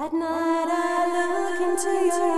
At night I look into your eyes.